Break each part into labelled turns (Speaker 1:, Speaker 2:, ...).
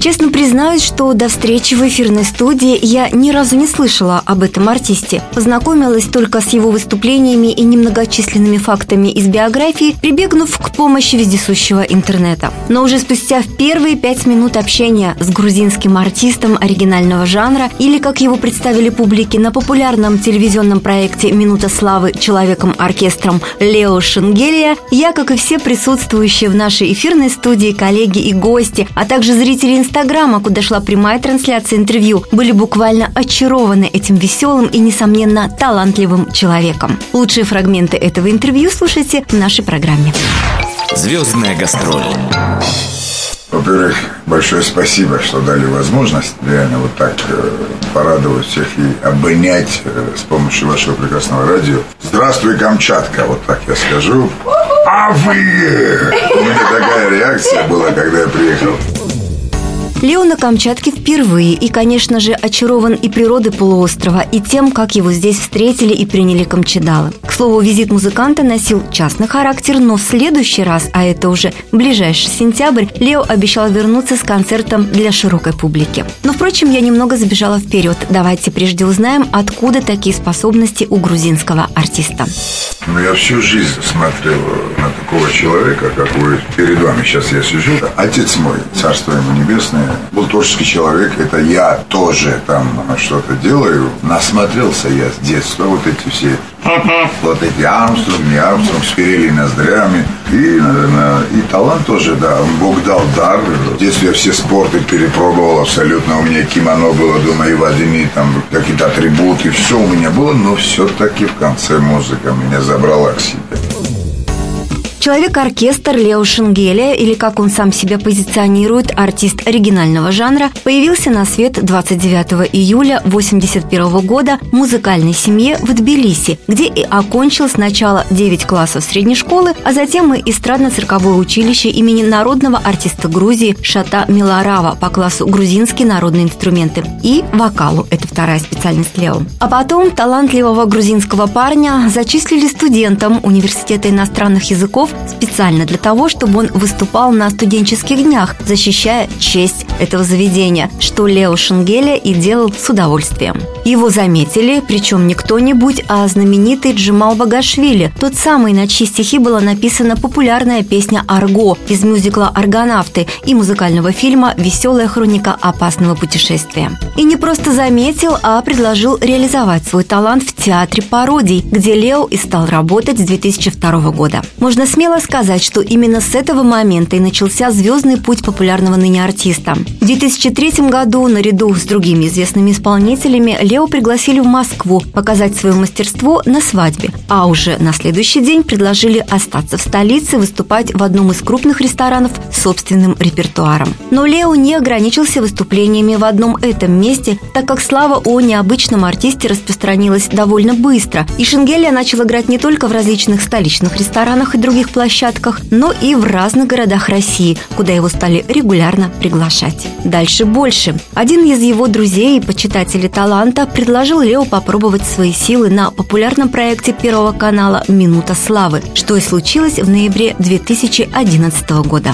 Speaker 1: Честно признаюсь, что до встречи в эфирной студии я ни разу не слышала об этом артисте. Познакомилась только с его выступлениями и немногочисленными фактами из биографии, прибегнув к помощи вездесущего интернета. Но уже спустя первые пять минут общения с грузинским артистом оригинального жанра, или, как его представили публике на популярном телевизионном проекте «Минута славы» человеком-оркестром Лео Шенгелия, я, как и все присутствующие в нашей эфирной студии коллеги и гости, а также зрители Инстаграма, куда шла прямая трансляция интервью, были буквально очарованы этим веселым и, несомненно, талантливым человеком. Лучшие фрагменты этого интервью слушайте в нашей программе.
Speaker 2: Звездная гастроль.
Speaker 3: Во-первых, большое спасибо, что дали возможность реально вот так э, порадовать всех и обонять э, с помощью вашего прекрасного радио. Здравствуй, Камчатка, вот так я скажу. А вы! У меня такая реакция была, когда я приехал.
Speaker 1: Лео на Камчатке впервые и, конечно же, очарован и природой полуострова, и тем, как его здесь встретили и приняли камчедалы. К слову, визит музыканта носил частный характер, но в следующий раз, а это уже ближайший сентябрь, Лео обещал вернуться с концертом для широкой публики. Но, впрочем, я немного забежала вперед. Давайте прежде узнаем, откуда такие способности у грузинского артиста.
Speaker 3: Ну, я всю жизнь смотрел на такого человека, как вы перед вами сейчас я сижу. Отец мой, царство ему небесное, был творческий человек, это я тоже там что-то делаю. Насмотрелся я с детства вот эти все вот эти Армстронг, не Армстронг, с перели ноздрями. И, наверное, и талант тоже, да. Бог дал дар. В детстве я все спорты перепробовал абсолютно. У меня кимоно было дома и водяные, там какие-то атрибуты. Все у меня было, но все-таки в конце музыка меня забрала к себе.
Speaker 1: Человек-оркестр Лео Шенгеля, или как он сам себя позиционирует, артист оригинального жанра, появился на свет 29 июля 1981 года в музыкальной семье в Тбилиси, где и окончил сначала 9 классов средней школы, а затем и эстрадно-цирковое училище имени народного артиста Грузии Шата Миларава по классу грузинские народные инструменты и вокалу, это вторая специальность Лео. А потом талантливого грузинского парня зачислили студентом Университета иностранных языков специально для того, чтобы он выступал на студенческих днях, защищая честь этого заведения, что Лео Шенгеля и делал с удовольствием. Его заметили, причем не кто-нибудь, а знаменитый Джимал Багашвили, тот самый, на чьи стихи была написана популярная песня «Арго» из мюзикла «Аргонавты» и музыкального фильма «Веселая хроника опасного путешествия». И не просто заметил, а предложил реализовать свой талант в театре пародий, где Лео и стал работать с 2002 года. Можно смело сказать, что именно с этого момента и начался звездный путь популярного ныне артиста. В 2003 году наряду с другими известными исполнителями Лео пригласили в Москву показать свое мастерство на свадьбе, а уже на следующий день предложили остаться в столице, выступать в одном из крупных ресторанов с собственным репертуаром. Но Лео не ограничился выступлениями в одном этом месте, так как слава о необычном артисте распространилась довольно быстро, и Шенгелия начал играть не только в различных столичных ресторанах и других площадках, но и в разных городах России, куда его стали регулярно приглашать. Дальше больше. Один из его друзей и почитателей таланта предложил Лео попробовать свои силы на популярном проекте Первого канала «Минута славы», что и случилось в ноябре 2011 года.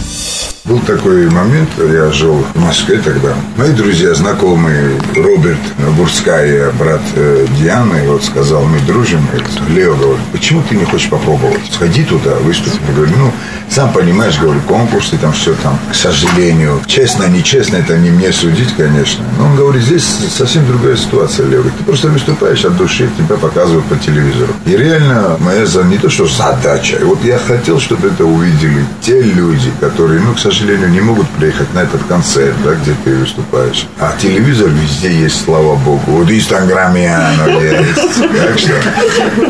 Speaker 3: Был такой момент, я жил в Москве тогда. Мои друзья, знакомые, Роберт Бурская, брат э, Дианы, вот сказал, мы дружим. Лео говорит, почему ты не хочешь попробовать? Сходи туда, выступи. Я говорю, ну, сам понимаешь, говорю, конкурсы, там все там, к сожалению. Честно, нечестно, это не мне судить, конечно. Но он говорит, здесь совсем другая ситуация. Говорит, ты просто выступаешь от души, тебя показывают по телевизору. И реально моя не то, что задача. И вот я хотел, чтобы это увидели те люди, которые, ну, к сожалению, не могут приехать на этот концерт, да, где ты выступаешь. А телевизор везде есть, слава богу. Вот Инстаграме оно есть. Так что,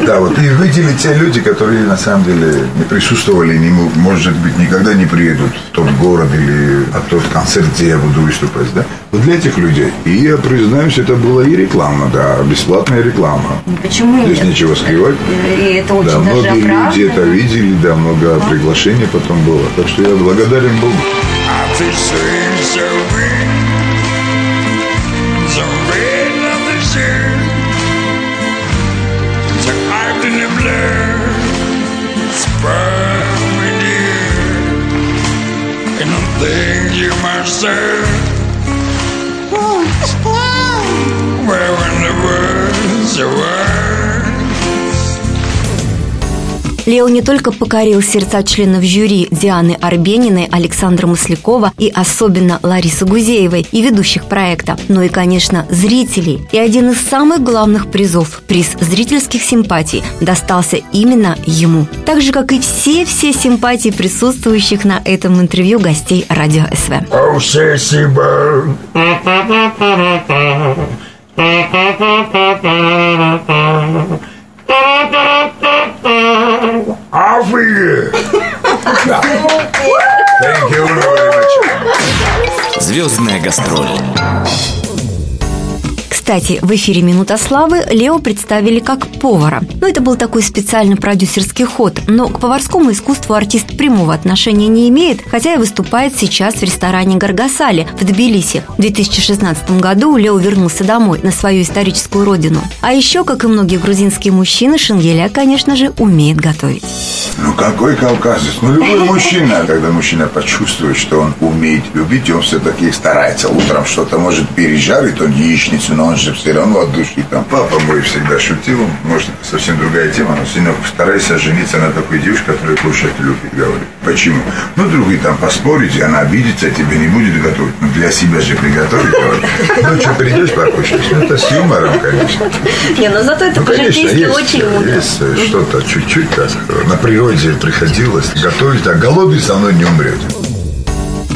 Speaker 3: да, вот и выделили те люди, которые на самом деле не присутствовали, не, может быть, никогда не приедут в тот город или на тот концерт, где я буду выступать, да. Вот для этих людей. И я признаюсь, это была и реклама, да, бесплатная реклама.
Speaker 1: Ну, почему
Speaker 3: Здесь
Speaker 1: нет?
Speaker 3: нечего скрывать.
Speaker 1: И это очень
Speaker 3: да,
Speaker 1: даже
Speaker 3: многие
Speaker 1: оправдано.
Speaker 3: люди это видели, да, много приглашений потом было. Так что я благодарен Богу.
Speaker 4: А ты Yeah.
Speaker 1: Лео не только покорил сердца членов жюри Дианы Арбениной, Александра Маслякова и особенно Ларисы Гузеевой и ведущих проекта, но и, конечно, зрителей. И один из самых главных призов – приз зрительских симпатий – достался именно ему. Так же, как и все-все симпатии присутствующих на этом интервью гостей радио СВ.
Speaker 3: Oh, sexy bird. Off we go. Thank you very much.
Speaker 2: Звездная гастроль.
Speaker 1: Кстати, в эфире «Минута славы» Лео представили как повара. Ну, это был такой специальный продюсерский ход, но к поварскому искусству артист прямого отношения не имеет, хотя и выступает сейчас в ресторане «Гаргасали» в Тбилиси. В 2016 году Лео вернулся домой, на свою историческую родину. А еще, как и многие грузинские мужчины, Шенгеля, конечно же, умеет готовить.
Speaker 3: Ну какой кавказец? Ну любой мужчина, когда мужчина почувствует, что он умеет любить, он все-таки старается. Утром что-то может пережарить, он яичницу, но он же все равно от души там. Папа мой всегда шутил, может это совсем другая тема, но сынок, старайся жениться на такой девушке, которая кушать любит, говорит. Почему? Ну, другие там поспорить, она обидится, тебе не будет готовить. Ну, для себя же приготовить, говорит. Ну, что, придешь покушать? Ну, это с юмором, конечно.
Speaker 1: Не, но зато это
Speaker 3: Ну, конечно, есть, есть э, что-то чуть-чуть так. На природе приходилось готовить, а голодный со мной не умрете.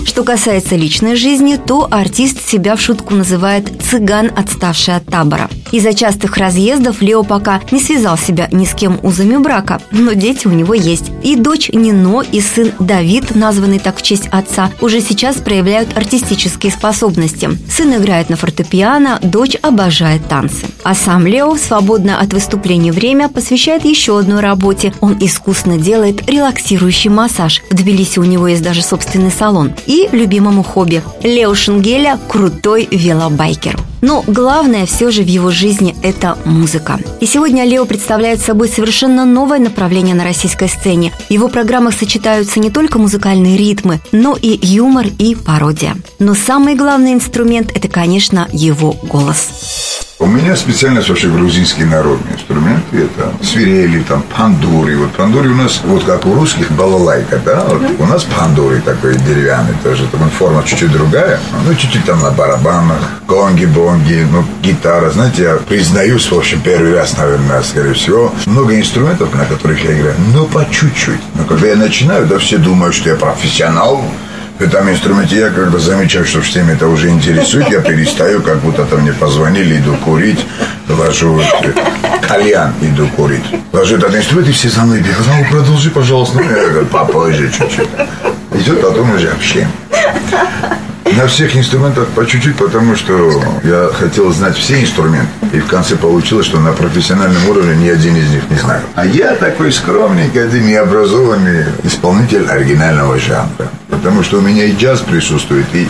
Speaker 1: Что касается личной жизни, то артист себя в шутку называет «цыган, отставший от табора». Из-за частых разъездов Лео пока не связал себя ни с кем узами брака, но дети у него есть. И дочь Нино, и сын Давид, названный так в честь отца, уже сейчас проявляют артистические способности. Сын играет на фортепиано, дочь обожает танцы. А сам Лео в свободное от выступления время посвящает еще одной работе. Он искусно делает релаксирующий массаж. В Тбилиси у него есть даже собственный салон. И любимому хобби. Лео Шенгеля – крутой велобайкер. Но главное все же в его жизни – это музыка. И сегодня Лео представляет собой совершенно новое направление на российской сцене. В его программах сочетаются не только музыкальные ритмы, но и юмор и пародия. Но самый главный инструмент – это, конечно, его голос.
Speaker 3: У меня специальность вообще грузинский народный инструмент. Это свирели, там, пандури. Вот пандури у нас, вот как у русских, балалайка, да? Вот у нас пандури такой деревянный тоже. Там форма чуть-чуть другая. Ну, чуть-чуть там на барабанах, гонги-бонги, ну, гитара. Знаете, я признаюсь, в общем, первый раз, наверное, скорее всего, много инструментов, на которых я играю, но по чуть-чуть. Но когда я начинаю, да, все думают, что я профессионал, этом инструменте я когда замечаю, что всем это уже интересует, я перестаю, как будто там мне позвонили, иду курить, ложу вот, э, кальян, иду курить. Ложу этот инструмент, и все за мной бегают. Ну, продолжи, пожалуйста. Ну, я говорю, попозже чуть-чуть. Идет, потом уже общаем. На всех инструментах по чуть-чуть, потому что я хотел знать все инструменты. И в конце получилось, что на профессиональном уровне ни один из них не знаю. А я такой скромненький, один необразованный исполнитель оригинального жанра. Потому что у меня и джаз присутствует, и,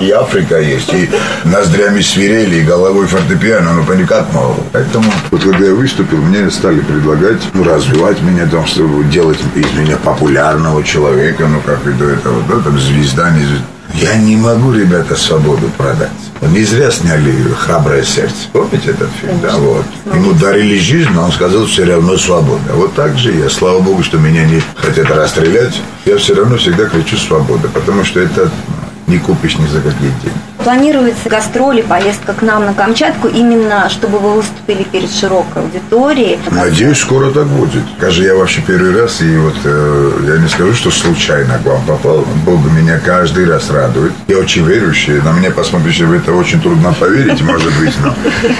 Speaker 3: и Африка есть, и ноздрями свирели, и головой фортепиано, ну никак мало. Поэтому вот когда я выступил, мне стали предлагать ну, развивать меня, там, чтобы делать из меня популярного человека, ну как и до этого, да, там звезда, не звезда. Я не могу, ребята, свободу продать. Не зря сняли «Храброе сердце». Помните этот фильм? Да, вот. Ему дарили жизнь, но он сказал, все равно свобода. Вот так же я, слава богу, что меня не хотят расстрелять. Я все равно всегда кричу «свобода», потому что это не купишь ни за какие деньги.
Speaker 1: Планируется гастроли, поездка к нам на Камчатку, именно чтобы вы выступили перед широкой аудиторией.
Speaker 3: Надеюсь, скоро так будет. Скажи, я вообще первый раз, и вот э, я не скажу, что случайно к вам попал. Бог меня каждый раз радует. Я очень верующий. На меня посмотрите, в это очень трудно поверить, может быть, но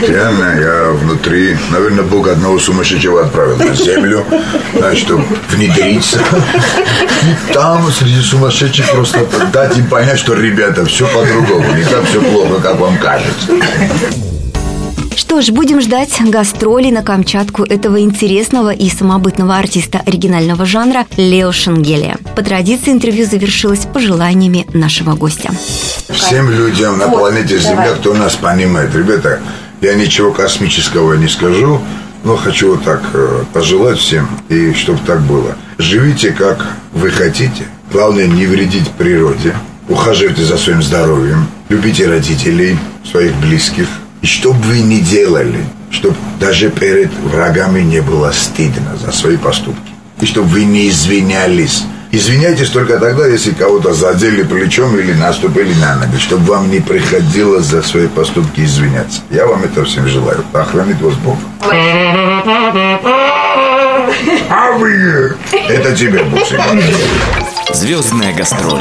Speaker 3: реально я внутри, наверное, Бог одного сумасшедшего отправил на землю, значит, чтобы внедриться. И там среди сумасшедших просто дать им понять, что, ребята, все по-другому. Так все плохо, как вам кажется.
Speaker 1: Что ж, будем ждать гастролей на Камчатку этого интересного и самобытного артиста оригинального жанра Лео Шенгелия. По традиции интервью завершилось пожеланиями нашего гостя.
Speaker 3: Всем людям на планете Земля, кто нас понимает. Ребята, я ничего космического не скажу, но хочу вот так э, пожелать всем, и чтобы так было. Живите, как вы хотите, Главное не вредить природе. Ухаживайте за своим здоровьем. Любите родителей, своих близких. И что бы вы ни делали, чтобы даже перед врагами не было стыдно за свои поступки. И чтобы вы не извинялись. Извиняйтесь только тогда, если кого-то задели плечом или наступили на ногу, чтобы вам не приходилось за свои поступки извиняться. Я вам это всем желаю. Да хранит вас Бог. А вы? Это тебе, Бог.
Speaker 2: Звездная гастроль.